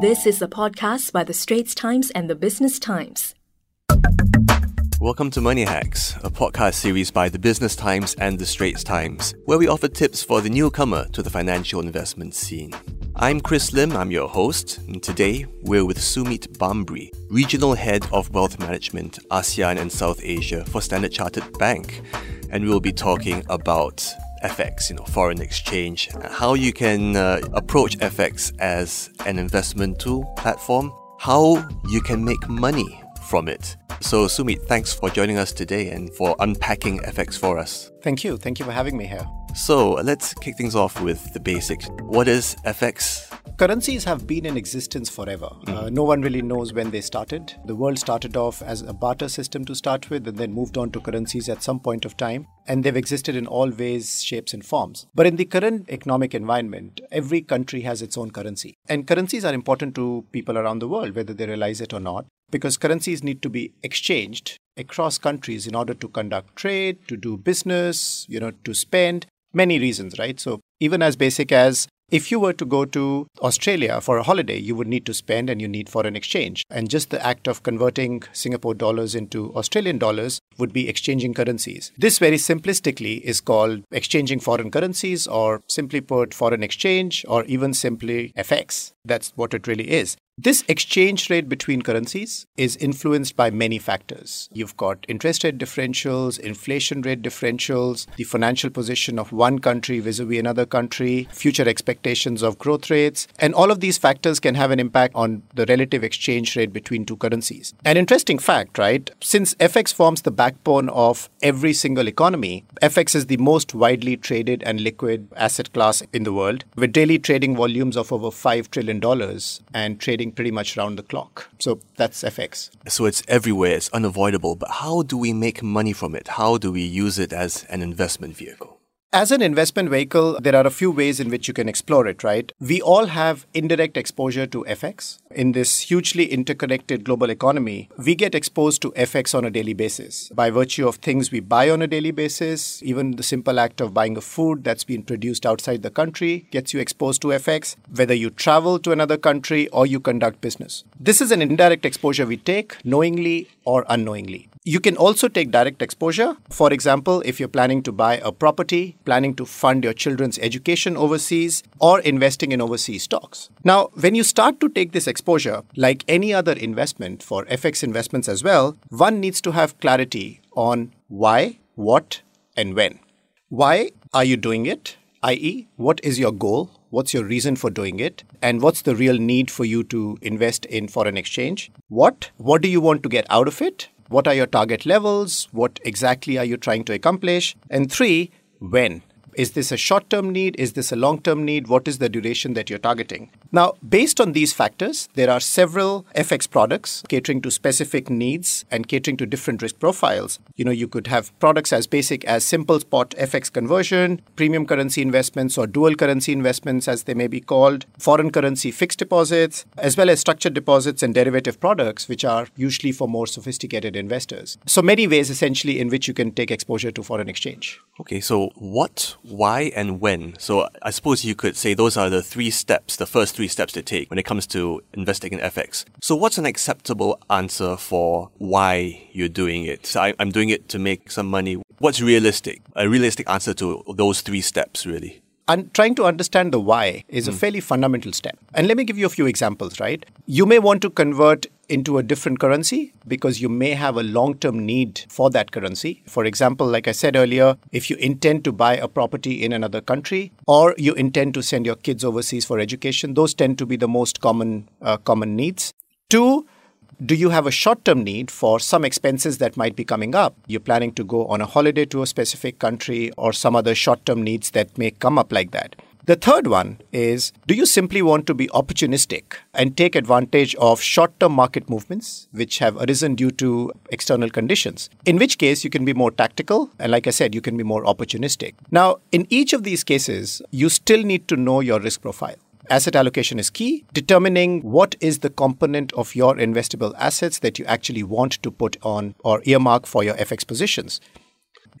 This is a podcast by the Straits Times and the Business Times. Welcome to Money Hacks, a podcast series by the Business Times and the Straits Times, where we offer tips for the newcomer to the financial investment scene. I'm Chris Lim, I'm your host, and today we're with Sumeet Bhambri, Regional Head of Wealth Management, ASEAN and South Asia for Standard Chartered Bank, and we'll be talking about FX, you know, foreign exchange, how you can uh, approach FX as an investment tool platform, how you can make money from it. So, Sumeet, thanks for joining us today and for unpacking FX for us. Thank you. Thank you for having me here. So, let's kick things off with the basics. What is FX? Currencies have been in existence forever. Mm. Uh, no one really knows when they started. The world started off as a barter system to start with and then moved on to currencies at some point of time. And they've existed in all ways, shapes, and forms. But in the current economic environment, every country has its own currency. And currencies are important to people around the world, whether they realize it or not, because currencies need to be exchanged across countries in order to conduct trade, to do business, you know, to spend many reasons, right? So even as basic as if you were to go to Australia for a holiday, you would need to spend and you need foreign exchange. And just the act of converting Singapore dollars into Australian dollars would be exchanging currencies. This very simplistically is called exchanging foreign currencies, or simply put, foreign exchange, or even simply FX. That's what it really is. This exchange rate between currencies is influenced by many factors. You've got interest rate differentials, inflation rate differentials, the financial position of one country vis a vis another country, future expectations of growth rates, and all of these factors can have an impact on the relative exchange rate between two currencies. An interesting fact, right? Since FX forms the backbone of every single economy, FX is the most widely traded and liquid asset class in the world, with daily trading volumes of over $5 trillion and trading pretty much round the clock. So that's FX. So it's everywhere, it's unavoidable. But how do we make money from it? How do we use it as an investment vehicle? As an investment vehicle, there are a few ways in which you can explore it, right? We all have indirect exposure to FX. In this hugely interconnected global economy, we get exposed to FX on a daily basis by virtue of things we buy on a daily basis. Even the simple act of buying a food that's been produced outside the country gets you exposed to FX, whether you travel to another country or you conduct business. This is an indirect exposure we take knowingly or unknowingly. You can also take direct exposure. For example, if you're planning to buy a property, planning to fund your children's education overseas, or investing in overseas stocks. Now, when you start to take this exposure, like any other investment for FX investments as well, one needs to have clarity on why, what, and when. Why are you doing it? i.e., what is your goal? What's your reason for doing it? And what's the real need for you to invest in foreign exchange? What? What do you want to get out of it? What are your target levels? What exactly are you trying to accomplish? And three, when? Is this a short term need? Is this a long term need? What is the duration that you're targeting? Now, based on these factors, there are several FX products catering to specific needs and catering to different risk profiles. You know, you could have products as basic as simple spot FX conversion, premium currency investments or dual currency investments as they may be called, foreign currency fixed deposits, as well as structured deposits and derivative products, which are usually for more sophisticated investors. So, many ways essentially in which you can take exposure to foreign exchange. Okay, so what why, and when. So I suppose you could say those are the three steps, the first three steps to take when it comes to investing in FX. So what's an acceptable answer for why you're doing it? So I, I'm doing it to make some money. What's realistic? A realistic answer to those three steps, really and trying to understand the why is a hmm. fairly fundamental step. And let me give you a few examples, right? You may want to convert into a different currency because you may have a long term need for that currency. For example, like I said earlier, if you intend to buy a property in another country or you intend to send your kids overseas for education, those tend to be the most common, uh, common needs. Two, do you have a short term need for some expenses that might be coming up? You're planning to go on a holiday to a specific country or some other short term needs that may come up like that. The third one is do you simply want to be opportunistic and take advantage of short term market movements which have arisen due to external conditions? In which case, you can be more tactical. And like I said, you can be more opportunistic. Now, in each of these cases, you still need to know your risk profile. Asset allocation is key. Determining what is the component of your investable assets that you actually want to put on or earmark for your FX positions.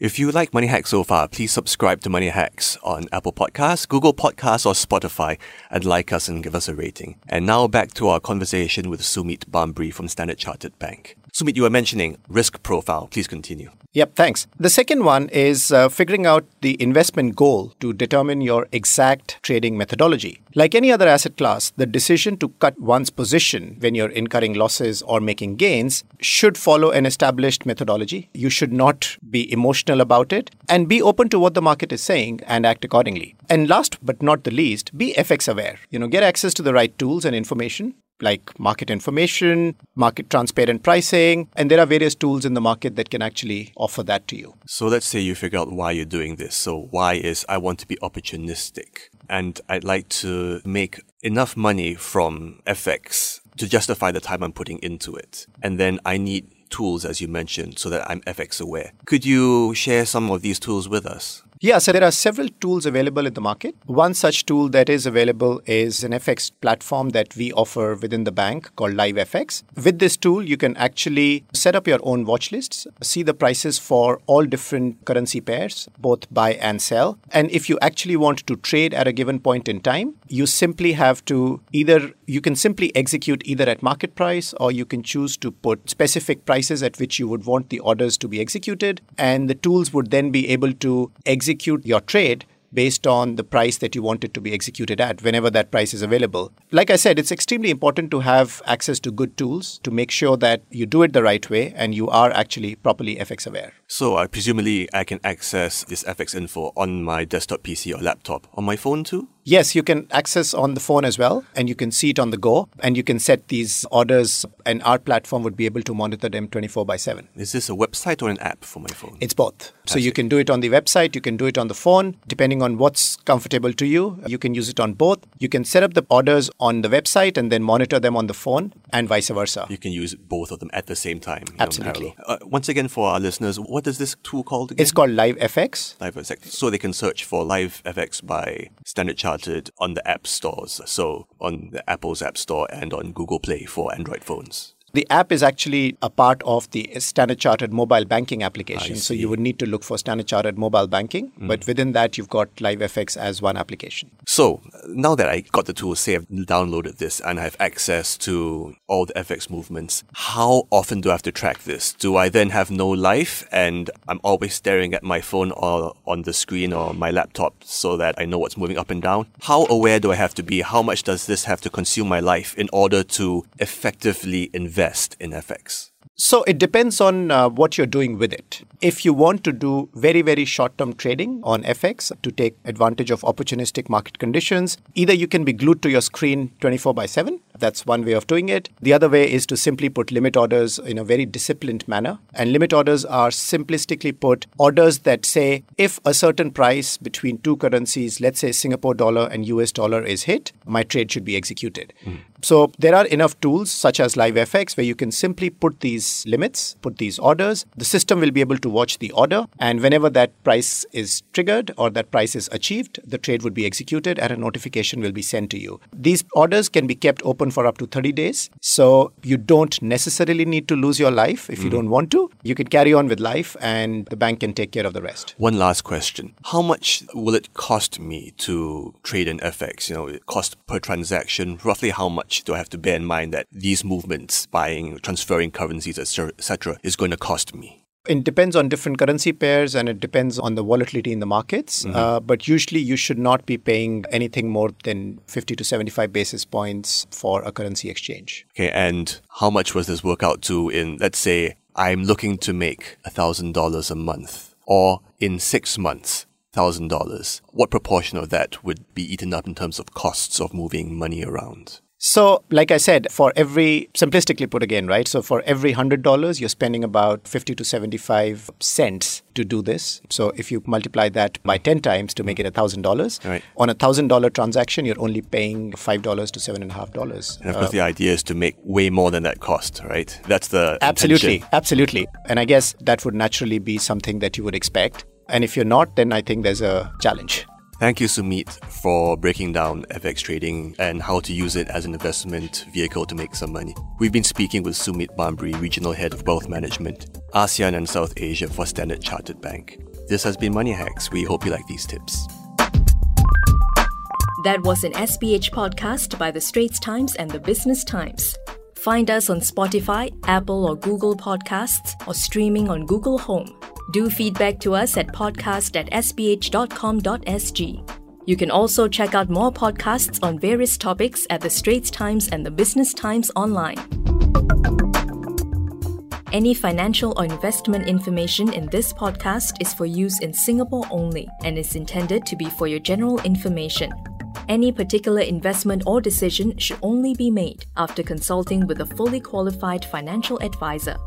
If you like Money Hacks so far, please subscribe to Money Hacks on Apple Podcasts, Google Podcasts, or Spotify and like us and give us a rating. And now back to our conversation with Sumeet Bhambri from Standard Chartered Bank. Sumeet, you were mentioning risk profile. Please continue. Yep, thanks. The second one is uh, figuring out the investment goal to determine your exact trading methodology. Like any other asset class, the decision to cut one's position when you're incurring losses or making gains should follow an established methodology. You should not be emotional about it and be open to what the market is saying and act accordingly. And last but not the least, be FX aware. You know, get access to the right tools and information like market information, market transparent pricing, and there are various tools in the market that can actually offer that to you. So let's say you figure out why you're doing this. So why is I want to be opportunistic and I'd like to make enough money from FX to justify the time I'm putting into it. And then I need tools, as you mentioned, so that I'm FX aware. Could you share some of these tools with us? Yeah, so there are several tools available in the market. One such tool that is available is an FX platform that we offer within the bank called LiveFX. With this tool, you can actually set up your own watch lists, see the prices for all different currency pairs, both buy and sell. And if you actually want to trade at a given point in time, you simply have to either, you can simply execute either at market price or you can choose to put specific prices at which you would want the orders to be executed. And the tools would then be able to execute execute your trade based on the price that you want it to be executed at whenever that price is available. Like I said, it's extremely important to have access to good tools to make sure that you do it the right way and you are actually properly FX aware. So, uh, presumably, I can access this FX info on my desktop PC or laptop on my phone too? Yes, you can access on the phone as well, and you can see it on the go, and you can set these orders, and our platform would be able to monitor them 24 by 7. Is this a website or an app for my phone? It's both. So you can do it on the website, you can do it on the phone, depending on what's comfortable to you. You can use it on both. You can set up the orders on the website and then monitor them on the phone, and vice versa. You can use both of them at the same time. Absolutely. Uh, once again, for our listeners, what is this tool called again? It's called LiveFX. LiveFX. So they can search for LiveFX by Standard Chartered on the app stores. So on the Apple's App Store and on Google Play for Android phones. The app is actually a part of the Standard Chartered mobile banking application. So you would need to look for Standard Chartered mobile banking. Mm. But within that, you've got LiveFX as one application. So now that I got the tool, say I've downloaded this and I have access to all the FX movements, how often do I have to track this? Do I then have no life and I'm always staring at my phone or on the screen or my laptop so that I know what's moving up and down? How aware do I have to be? How much does this have to consume my life in order to effectively invest? Invest in FX? So it depends on uh, what you're doing with it. If you want to do very, very short term trading on FX to take advantage of opportunistic market conditions, either you can be glued to your screen 24 by 7. That's one way of doing it. The other way is to simply put limit orders in a very disciplined manner. And limit orders are simplistically put orders that say if a certain price between two currencies, let's say Singapore dollar and US dollar, is hit, my trade should be executed. Mm. So there are enough tools such as LiveFX where you can simply put these limits, put these orders. The system will be able to watch the order, and whenever that price is triggered or that price is achieved, the trade would be executed and a notification will be sent to you. These orders can be kept open for up to 30 days, so you don't necessarily need to lose your life if you mm. don't want to. You can carry on with life, and the bank can take care of the rest. One last question: How much will it cost me to trade in FX? You know, it cost per transaction. Roughly, how much? much do I have to bear in mind that these movements, buying, transferring currencies, etc., is going to cost me? It depends on different currency pairs and it depends on the volatility in the markets. Mm-hmm. Uh, but usually you should not be paying anything more than 50 to 75 basis points for a currency exchange. Okay, and how much was this work out to in, let's say, I'm looking to make $1,000 a month or in six months? $1,000. What proportion of that would be eaten up in terms of costs of moving money around? So, like I said, for every, simplistically put again, right? So, for every $100, you're spending about 50 to 75 cents to do this. So, if you multiply that by 10 times to make it $1,000, right. on a $1,000 transaction, you're only paying $5 to $7.5. And of course, uh, the idea is to make way more than that cost, right? That's the. Absolutely. Intention. Absolutely. And I guess that would naturally be something that you would expect. And if you're not, then I think there's a challenge. Thank you, Sumeet, for breaking down FX trading and how to use it as an investment vehicle to make some money. We've been speaking with Sumeet Bhambri, Regional Head of Wealth Management, ASEAN and South Asia for Standard Chartered Bank. This has been Money Hacks. We hope you like these tips. That was an SPH podcast by The Straits Times and The Business Times. Find us on Spotify, Apple or Google Podcasts, or streaming on Google Home. Do feedback to us at podcast at sph.com.sg. You can also check out more podcasts on various topics at The Straits Times and The Business Times online. Any financial or investment information in this podcast is for use in Singapore only and is intended to be for your general information. Any particular investment or decision should only be made after consulting with a fully qualified financial advisor.